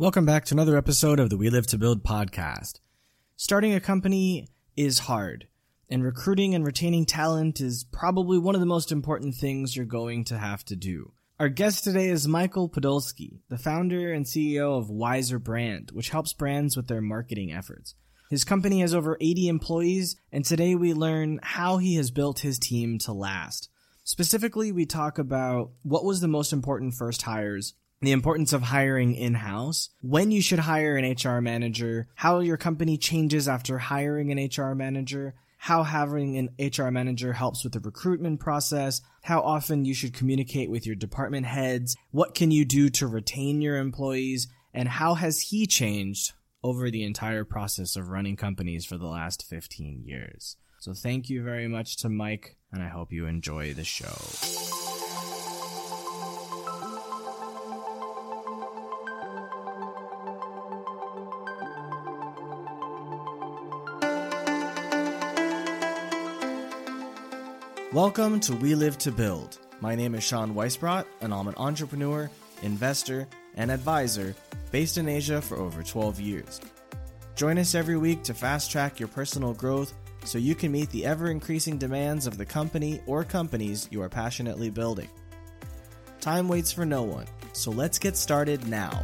Welcome back to another episode of the We Live to Build podcast. Starting a company is hard, and recruiting and retaining talent is probably one of the most important things you're going to have to do. Our guest today is Michael Podolsky, the founder and CEO of Wiser Brand, which helps brands with their marketing efforts. His company has over 80 employees, and today we learn how he has built his team to last. Specifically, we talk about what was the most important first hires, the importance of hiring in-house, when you should hire an HR manager, how your company changes after hiring an HR manager, how having an HR manager helps with the recruitment process, how often you should communicate with your department heads, what can you do to retain your employees, and how has he changed over the entire process of running companies for the last 15 years. So thank you very much to Mike, and I hope you enjoy the show. Welcome to We Live to Build. My name is Sean Weisbrot, and I'm an entrepreneur, investor, and advisor based in Asia for over 12 years. Join us every week to fast track your personal growth so you can meet the ever increasing demands of the company or companies you are passionately building. Time waits for no one, so let's get started now.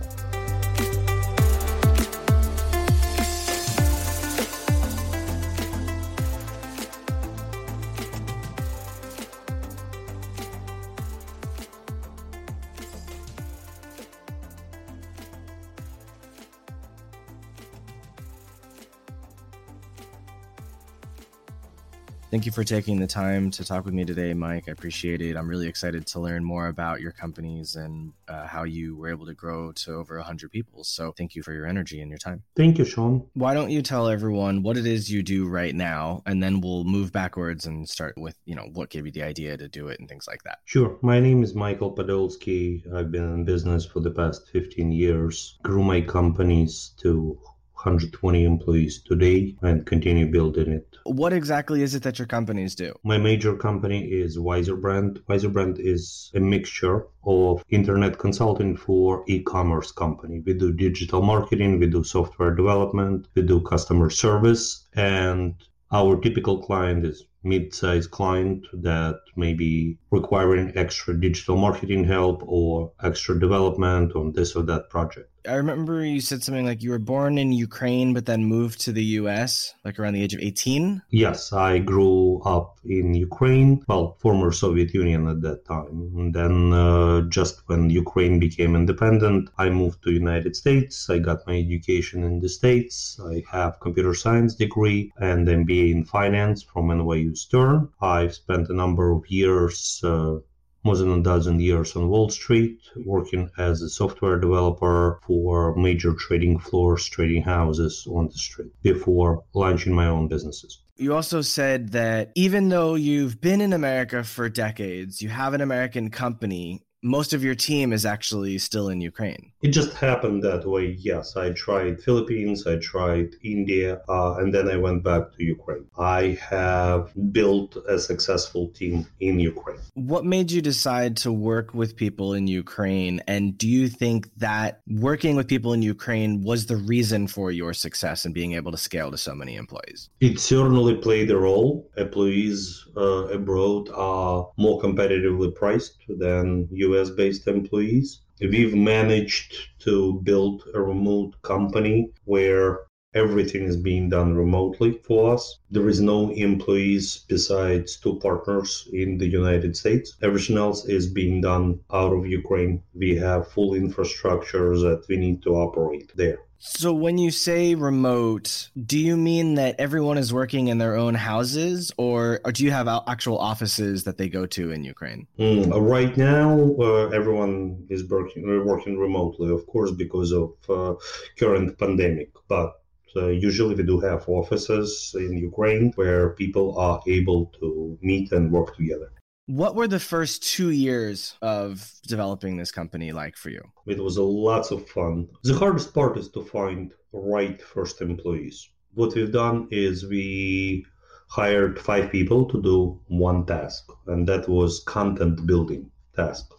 Thank you for taking the time to talk with me today, Mike. I appreciate it. I'm really excited to learn more about your companies and uh, how you were able to grow to over 100 people. So, thank you for your energy and your time. Thank you, Sean. Why don't you tell everyone what it is you do right now, and then we'll move backwards and start with, you know, what gave you the idea to do it and things like that. Sure. My name is Michael Podolsky. I've been in business for the past 15 years. Grew my companies to 120 employees today and continue building it. What exactly is it that your companies do? My major company is Wiser Brand. Wiser Brand is a mixture of internet consulting for e-commerce company. We do digital marketing, we do software development, we do customer service, and our typical client is mid-sized client that may be requiring extra digital marketing help or extra development on this or that project. I remember you said something like you were born in Ukraine but then moved to the US like around the age of 18. Yes, I grew up in Ukraine, well, former Soviet Union at that time. And then uh, just when Ukraine became independent, I moved to United States. I got my education in the States. I have computer science degree and MBA in finance from NYU Stern. I've spent a number of years uh, more than a dozen years on Wall Street, working as a software developer for major trading floors, trading houses on the street before launching my own businesses. You also said that even though you've been in America for decades, you have an American company, most of your team is actually still in Ukraine. It just happened that way. Yes, I tried Philippines, I tried India, uh, and then I went back to Ukraine. I have built a successful team in Ukraine. What made you decide to work with people in Ukraine? And do you think that working with people in Ukraine was the reason for your success and being able to scale to so many employees? It certainly played a role. Employees uh, abroad are more competitively priced than US based employees. We've managed to build a remote company where everything is being done remotely for us. There is no employees besides two partners in the United States. Everything else is being done out of Ukraine. We have full infrastructure that we need to operate there. So, when you say remote, do you mean that everyone is working in their own houses, or, or do you have actual offices that they go to in Ukraine? Mm, right now, uh, everyone is working working remotely, of course, because of uh, current pandemic. But uh, usually, we do have offices in Ukraine where people are able to meet and work together. What were the first two years of developing this company like for you? It was a lots of fun. The hardest part is to find right first employees. What we've done is we hired five people to do one task, and that was content building task.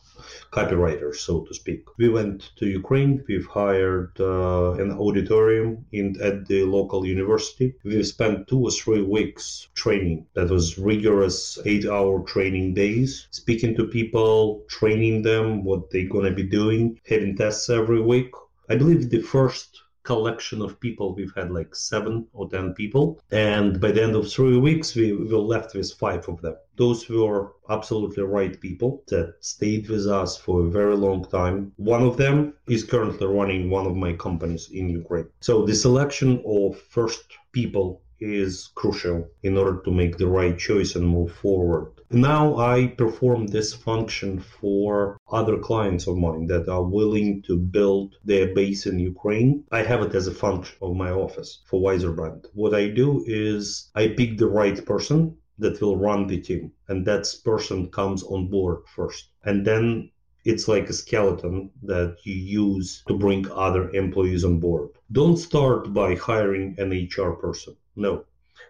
Copywriters, so to speak. We went to Ukraine. We've hired uh, an auditorium in at the local university. We spent two or three weeks training. That was rigorous eight-hour training days, speaking to people, training them what they're gonna be doing, having tests every week. I believe the first collection of people. We've had like seven or ten people. And by the end of three weeks, we were left with five of them. Those were absolutely right people that stayed with us for a very long time. One of them is currently running one of my companies in Ukraine. So the selection of first people is crucial in order to make the right choice and move forward. Now I perform this function for other clients of mine that are willing to build their base in Ukraine. I have it as a function of my office for Wiser Brand. What I do is I pick the right person that will run the team and that person comes on board first and then it's like a skeleton that you use to bring other employees on board. Don't start by hiring an HR person. No.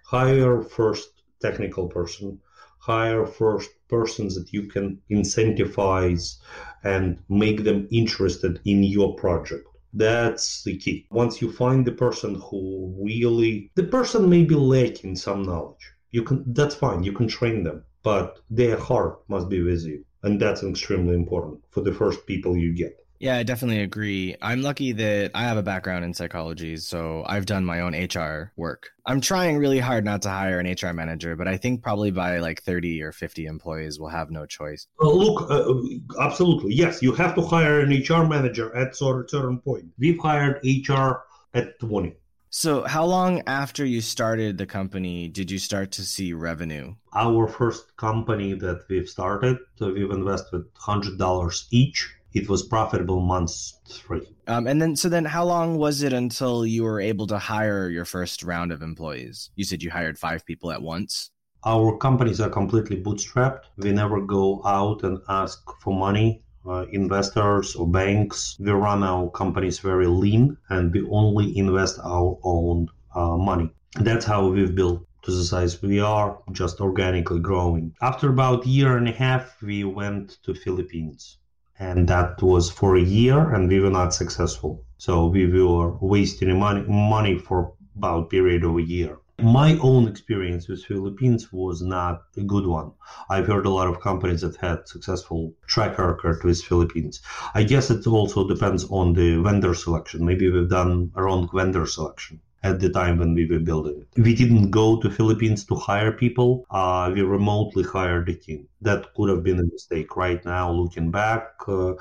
Hire first technical person. Hire first persons that you can incentivize and make them interested in your project. That's the key. Once you find the person who really, the person may be lacking some knowledge. You can, that's fine. You can train them, but their heart must be with you. And that's extremely important for the first people you get. Yeah, I definitely agree. I'm lucky that I have a background in psychology, so I've done my own HR work. I'm trying really hard not to hire an HR manager, but I think probably by like 30 or 50 employees, we'll have no choice. Uh, look, uh, absolutely. Yes, you have to hire an HR manager at a certain point. We've hired HR at 20. So, how long after you started the company did you start to see revenue? Our first company that we've started, uh, we've invested $100 each it was profitable months three. Um, and then, so then, how long was it until you were able to hire your first round of employees? You said you hired five people at once. Our companies are completely bootstrapped. We never go out and ask for money. Uh, investors or banks. We run our companies very lean and we only invest our own uh, money. That's how we've built to the size we are, just organically growing. After about a year and a half, we went to Philippines and that was for a year and we were not successful. So we were wasting money money for about period of a year. My own experience with philippines was not a good one. I've heard a lot of companies that had successful track record with philippines. I guess it also depends on the vendor selection. Maybe we've done a wrong vendor selection at the time when we were building it. We didn't go to Philippines to hire people. Uh, we remotely hired a team. That could have been a mistake. Right now, looking back, uh,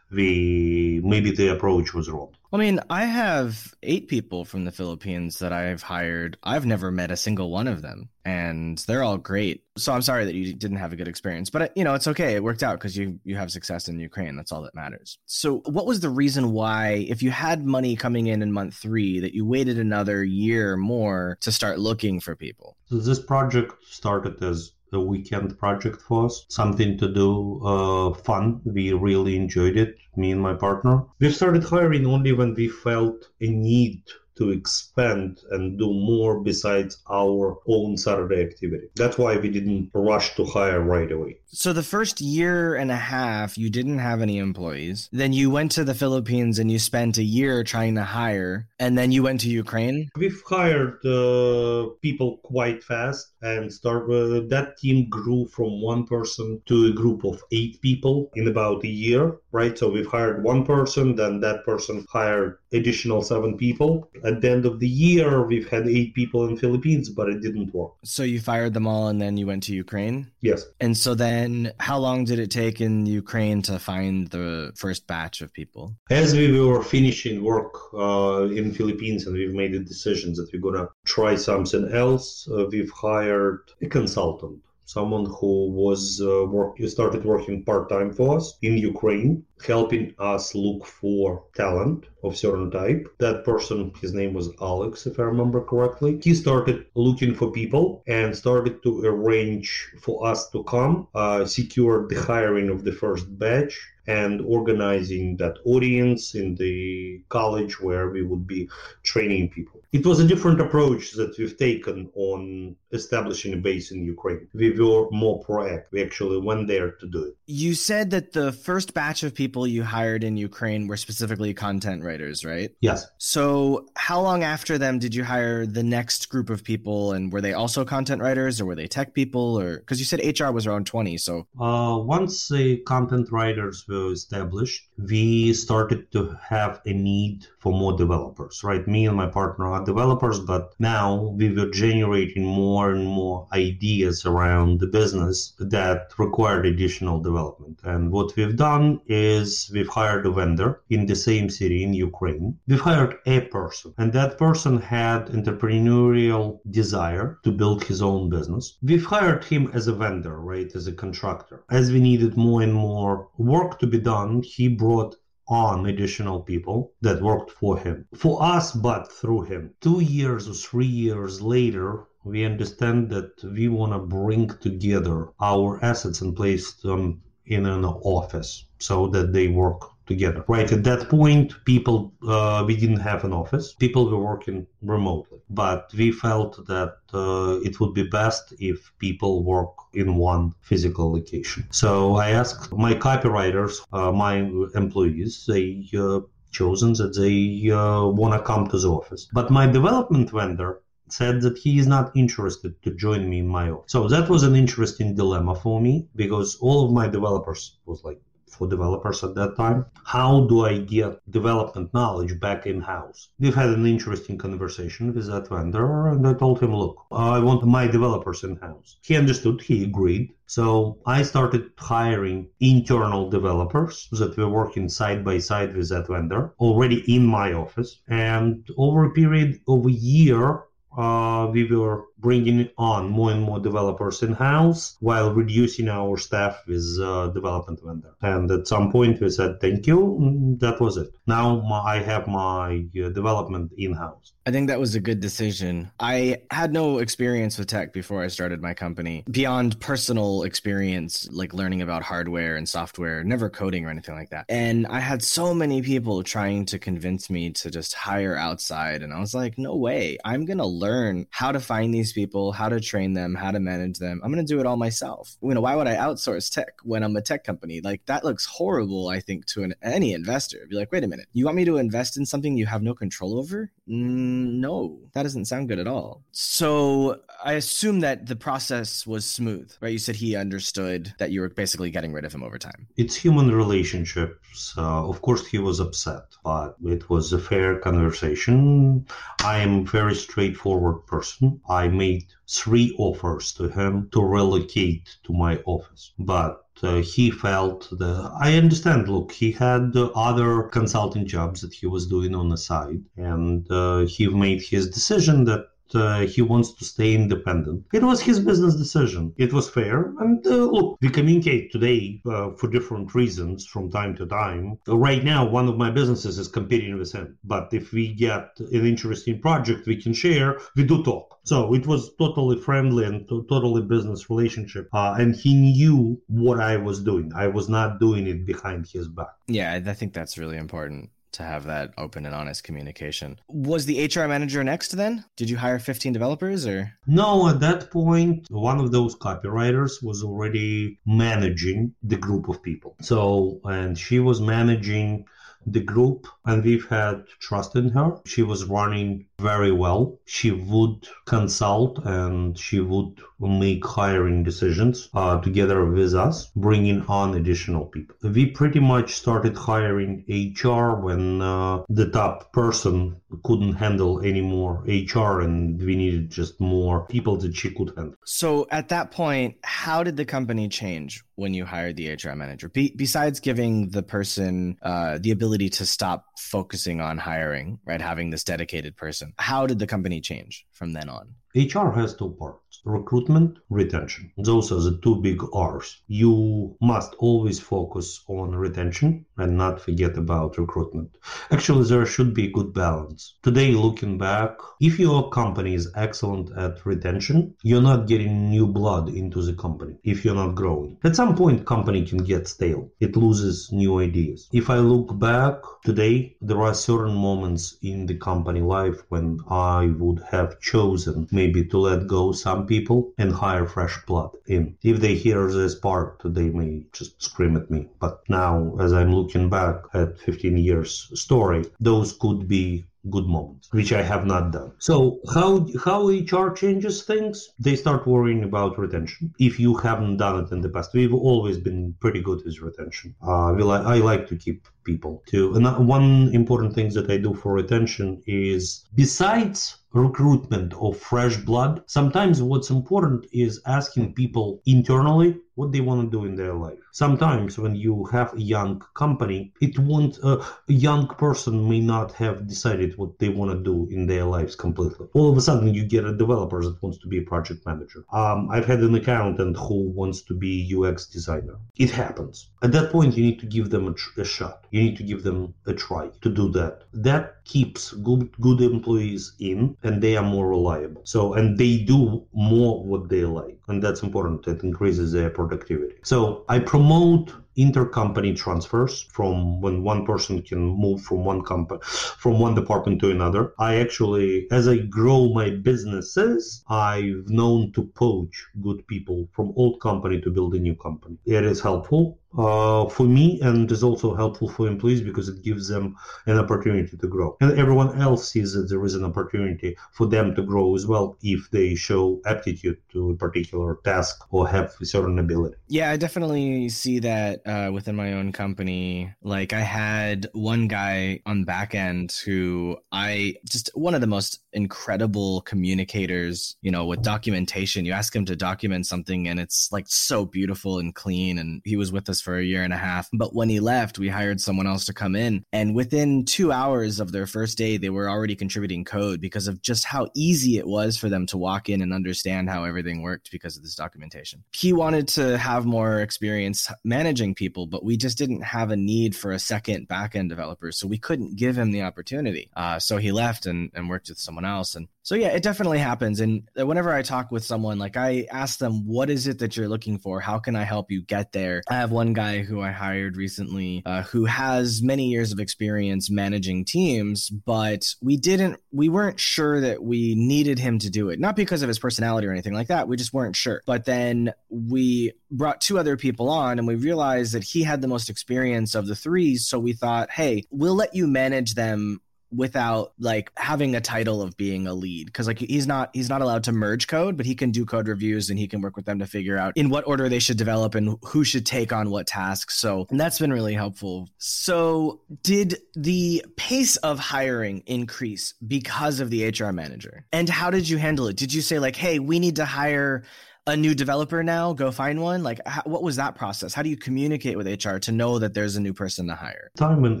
we maybe the approach was wrong. I mean, I have eight people from the Philippines that I've hired. I've never met a single one of them, and they're all great. So I'm sorry that you didn't have a good experience, but uh, you know it's okay. It worked out because you you have success in Ukraine. That's all that matters. So, what was the reason why, if you had money coming in in month three, that you waited another year more to start looking for people? So this project started as a weekend project for us. Something to do, uh, fun. We really enjoyed it, me and my partner. We started hiring only when we felt a need to expand and do more besides our own Saturday activity. That's why we didn't rush to hire right away. So the first year and a half, you didn't have any employees. Then you went to the Philippines and you spent a year trying to hire, and then you went to Ukraine. We've hired uh, people quite fast, and start uh, that team grew from one person to a group of eight people in about a year. Right, so we've hired one person, then that person hired additional seven people. At the end of the year, we've had eight people in Philippines, but it didn't work. So you fired them all, and then you went to Ukraine. Yes. And so then how long did it take in Ukraine to find the first batch of people? As we were finishing work uh, in Philippines and we've made the decisions that we're gonna try something else, uh, we've hired a consultant someone who was uh, work started working part time for us in Ukraine, helping us look for talent of certain type. That person, his name was Alex, if I remember correctly. He started looking for people and started to arrange for us to come, uh, secure the hiring of the first batch, and organizing that audience in the college where we would be training people. It was a different approach that we've taken on establishing a base in Ukraine. We were more proactive. We actually went there to do it. You said that the first batch of people you hired in Ukraine were specifically content writers, right? Yes. So, how long after them did you hire the next group of people and were they also content writers or were they tech people or cuz you said HR was around 20, so uh, once the content writers were established, we started to have a need for more developers, right? Me and my partner are developers, but now we were generating more and more ideas around the business that required additional development. And what we've done is we've hired a vendor in the same city in Ukraine. We've hired a person, and that person had entrepreneurial desire to build his own business. We've hired him as a vendor, right? As a contractor. As we needed more and more work to be done, he brought on additional people that worked for him. For us, but through him. Two years or three years later, we understand that we want to bring together our assets and place them in an office so that they work together. Right at that point, people uh, we didn't have an office. People were working remotely, but we felt that uh, it would be best if people work in one physical location. So I asked my copywriters, uh, my employees, they uh, chosen that they uh, want to come to the office. But my development vendor said that he is not interested to join me in my office. So that was an interesting dilemma for me because all of my developers was like for developers at that time. How do I get development knowledge back in house? We've had an interesting conversation with that vendor, and I told him, look, I want my developers in house. He understood, he agreed. So I started hiring internal developers that were working side by side with that vendor already in my office. And over a period of a year, uh, we were bringing on more and more developers in house while reducing our staff with uh, development vendor. And at some point, we said thank you. Mm, that was it. Now my, I have my uh, development in house. I think that was a good decision. I had no experience with tech before I started my company beyond personal experience, like learning about hardware and software, never coding or anything like that. And I had so many people trying to convince me to just hire outside. And I was like, no way. I'm going to learn how to find these people, how to train them, how to manage them. I'm going to do it all myself. You know, why would I outsource tech when I'm a tech company? Like that looks horrible, I think, to an, any investor. Be like, wait a minute, you want me to invest in something you have no control over? Mm, no, that doesn't sound good at all. So I assume that the process was smooth, right? You said he understood that you were basically getting rid of him over time. It's human relationships. Uh, of course, he was upset, but it was a fair conversation. I am a very straightforward person. I made three offers to him to relocate to my office, but uh, he felt that I understand. Look, he had other consulting jobs that he was doing on the side, and uh, he made his decision that uh, he wants to stay independent. It was his business decision. It was fair. And uh, look, we communicate today uh, for different reasons from time to time. Right now, one of my businesses is competing with him. But if we get an interesting project we can share, we do talk. So it was totally friendly and to- totally business relationship. Uh, and he knew what I was doing. I was not doing it behind his back. Yeah, I think that's really important to have that open and honest communication. Was the HR manager next then? Did you hire 15 developers or? No, at that point, one of those copywriters was already managing the group of people. So, and she was managing the group and we've had trust in her. She was running very well. She would consult and she would make hiring decisions uh, together with us, bringing on additional people. We pretty much started hiring HR when uh, the top person couldn't handle any more HR and we needed just more people that she could handle. So at that point, how did the company change when you hired the HR manager? Be- besides giving the person uh, the ability to stop focusing on hiring, right? Having this dedicated person, how did the company change from then on? HR has two parts recruitment, retention. Those are the two big R's. You must always focus on retention and not forget about recruitment. Actually, there should be a good balance. Today, looking back, if your company is excellent at retention, you're not getting new blood into the company if you're not growing. At some point, company can get stale. It loses new ideas. If I look back today, there are certain moments in the company life when I would have chosen maybe to let go some people and hire fresh blood in. If they hear this part, they may just scream at me. But now, as I'm looking back at 15 years story, those could be good moments, which I have not done. So how how HR changes things? They start worrying about retention. If you haven't done it in the past, we've always been pretty good with retention. Uh, we like, I like to keep people. To and one important thing that I do for retention is besides recruitment of fresh blood, sometimes what's important is asking people internally what they want to do in their life. Sometimes when you have a young company, it won't uh, a young person may not have decided what they want to do in their lives completely. All of a sudden, you get a developer that wants to be a project manager. Um, I've had an accountant who wants to be UX designer. It happens. At that point, you need to give them a, tr- a shot. You need to give them a try to do that. That keeps good good employees in, and they are more reliable. So and they do more what they like, and that's important. It increases their productivity. So I promote intercompany transfers from when one person can move from one company from one department to another i actually as i grow my businesses i've known to poach good people from old company to build a new company it is helpful uh, for me and is also helpful for employees because it gives them an opportunity to grow and everyone else sees that there is an opportunity for them to grow as well if they show aptitude to a particular task or have a certain ability yeah i definitely see that uh, within my own company. Like I had one guy on back end who I just one of the most incredible communicators, you know, with documentation. You ask him to document something and it's like so beautiful and clean. And he was with us for a year and a half. But when he left, we hired someone else to come in. And within two hours of their first day, they were already contributing code because of just how easy it was for them to walk in and understand how everything worked because of this documentation. He wanted to have more experience managing people, but we just didn't have a need for a second backend developer. So we couldn't give him the opportunity. Uh, so he left and, and worked with someone else. And so yeah, it definitely happens. And whenever I talk with someone, like I ask them, what is it that you're looking for? How can I help you get there? I have one guy who I hired recently uh, who has many years of experience managing teams, but we didn't, we weren't sure that we needed him to do it. Not because of his personality or anything like that. We just weren't sure. But then we brought two other people on and we realized that he had the most experience of the three. So we thought, hey, we'll let you manage them without like having a title of being a lead because like he's not he's not allowed to merge code but he can do code reviews and he can work with them to figure out in what order they should develop and who should take on what tasks. So that's been really helpful. So did the pace of hiring increase because of the hr manager? And how did you handle it? Did you say like hey we need to hire a new developer now go find one like how, what was that process how do you communicate with hr to know that there's a new person to hire time when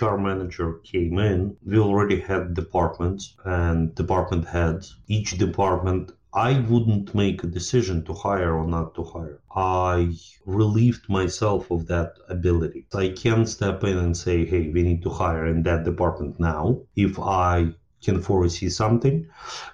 hr manager came in we already had departments and department heads each department I wouldn't make a decision to hire or not to hire. I relieved myself of that ability. I can step in and say, hey, we need to hire in that department now. If I can foresee something.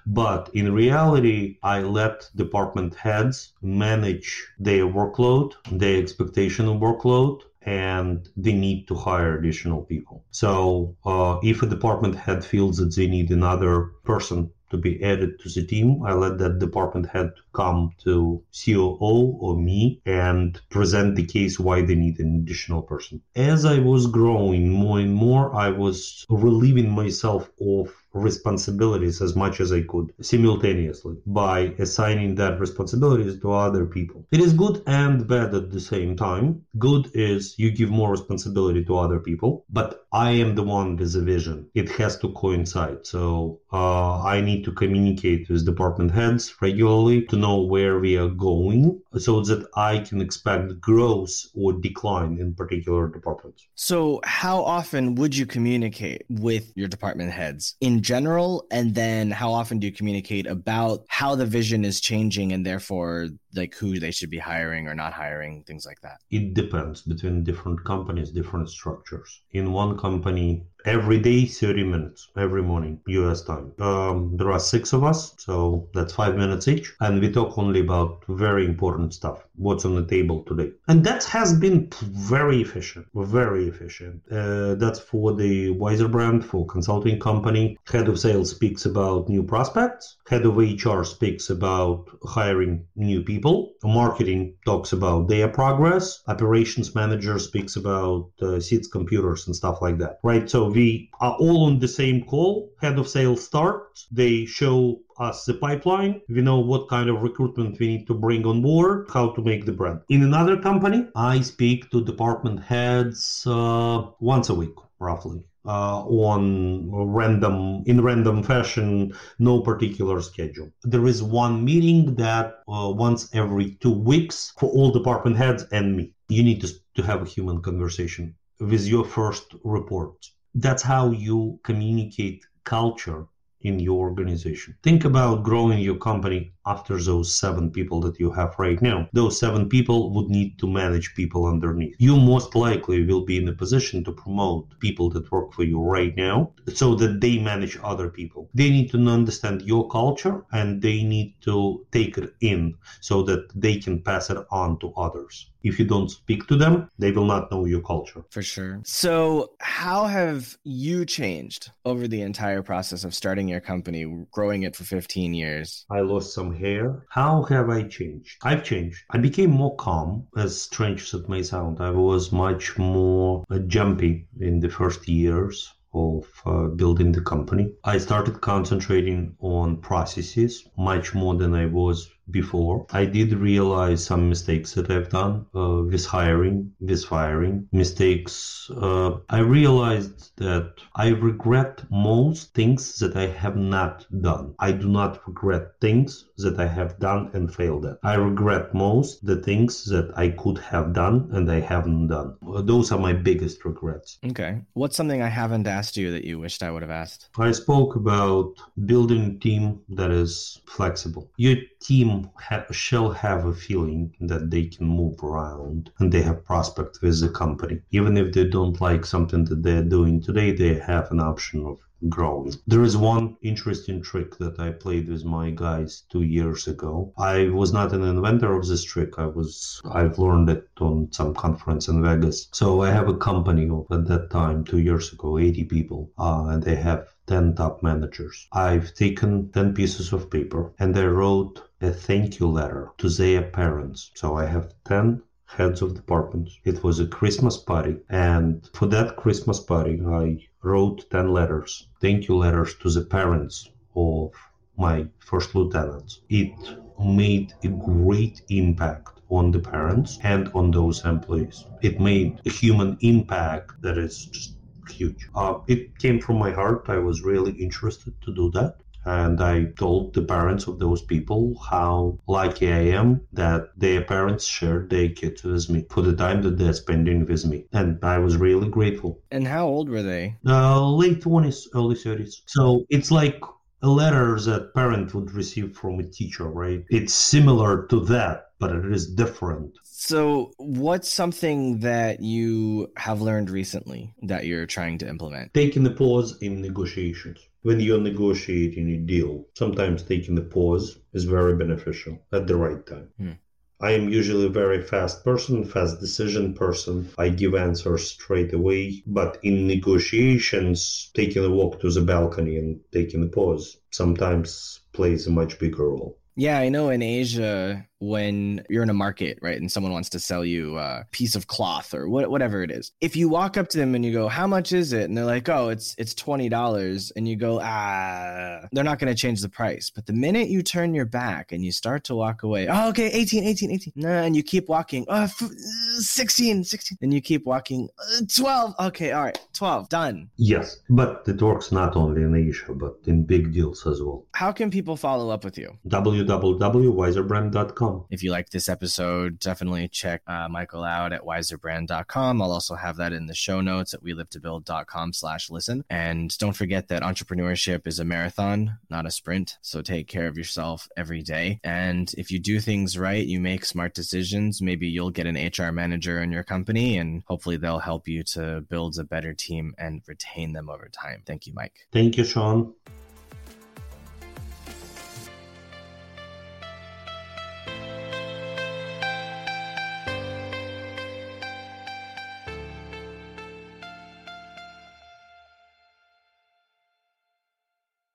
But in reality, I let department heads manage their workload, their expectation of workload, and they need to hire additional people. So uh, if a department head feels that they need another person to be added to the team, I let that department head come to COO or me and present the case why they need an additional person. As I was growing more and more, I was relieving myself of responsibilities as much as I could simultaneously by assigning that responsibilities to other people. It is good and bad at the same time. Good is you give more responsibility to other people, but I am the one with the vision. It has to coincide. So uh, I need to communicate with department heads regularly to know where we are going so that I can expect growth or decline in particular departments. So how often would you communicate with your department heads in general? And then how often do you communicate about how the vision is changing and therefore like who they should be hiring or not hiring, things like that? It depends between different companies, different structures. In one company, every day 30 minutes every morning us time. Um, there are six of us so that's five minutes each and we talk only about very important stuff what's on the table today. And that has been very efficient very efficient. Uh, that's for the wiser brand for consulting company. Head of sales speaks about new prospects. Head of hr speaks about hiring new people marketing talks about their progress operations manager speaks about uh, seats computers and stuff like that right so we are all on the same call. Head of sales starts. They show us the pipeline. We know what kind of recruitment we need to bring on board, how to make the brand. In another company, I speak to department heads uh, once a week, roughly. Uh, on random in random fashion no particular schedule there is one meeting that uh, once every two weeks for all department heads and me you need to, to have a human conversation with your first report that's how you communicate culture in your organization. Think about growing your company after those seven people that you have right now. Those seven people would need to manage people underneath. You most likely will be in a position to promote people that work for you right now so that they manage other people. They need to understand your culture and they need to take it in so that they can pass it on to others. If you don't speak to them, they will not know your culture. For sure. So, how have you changed over the entire process of starting your company, growing it for 15 years? I lost some hair. How have I changed? I've changed. I became more calm, as strange as it may sound. I was much more uh, jumpy in the first years of uh, building the company. I started concentrating on processes much more than I was before. I did realize some mistakes that I've done uh, with hiring, with firing, mistakes. Uh, I realized that I regret most things that I have not done. I do not regret things that I have done and failed at. I regret most the things that I could have done and I haven't done. Those are my biggest regrets. Okay. What's something I haven't asked you that you wished I would have asked? I spoke about building a team that is flexible. Your team ha- shall have a feeling that they can move around and they have prospect with the company. Even if they don't like something that they're doing today, they have an option of growing. There is one interesting trick that I played with my guys two years ago. I was not an inventor of this trick. I was I've learned it on some conference in Vegas. So I have a company of at that time two years ago, 80 people, uh, and they have 10 top managers. I've taken 10 pieces of paper and I wrote a thank you letter to their parents. So I have 10 heads of departments. It was a Christmas party, and for that Christmas party, I wrote 10 letters, thank you letters to the parents of my first lieutenants. It made a great impact on the parents and on those employees. It made a human impact that is just huge. Uh, it came from my heart. I was really interested to do that. And I told the parents of those people how lucky I am that their parents shared their kids with me for the time that they're spending with me. And I was really grateful. And how old were they? Uh, late 20s, early 30s. So it's like a letter that parent would receive from a teacher, right? It's similar to that, but it is different. So, what's something that you have learned recently that you're trying to implement? Taking a pause in negotiations when you're negotiating a deal, sometimes taking a pause is very beneficial at the right time. Hmm. I am usually a very fast person, fast decision person. I give answers straight away. But in negotiations, taking a walk to the balcony and taking a pause sometimes plays a much bigger role. Yeah, I know in Asia, when you're in a market, right, and someone wants to sell you a piece of cloth or what, whatever it is, if you walk up to them and you go, "How much is it?" and they're like, "Oh, it's it's twenty dollars," and you go, "Ah," they're not going to change the price. But the minute you turn your back and you start to walk away, "Oh, okay, 18, 18, 18," nah, and you keep walking, "Oh, f- 16, 16," and you keep walking, uh, 12, okay, all right, 12, done. Yes, but it works not only in Asia, but in big deals as well. How can people follow up with you? www.wiserbrand.com If you like this episode, definitely check uh, Michael out at wiserbrand.com. I'll also have that in the show notes at welivetobuild.com slash listen. And don't forget that entrepreneurship is a marathon, not a sprint. So take care of yourself every day. And if you do things right, you make smart decisions, maybe you'll get an HR manager in your company and hopefully they'll help you to build a better team and retain them over time. Thank you, Mike. Thank you, Sean.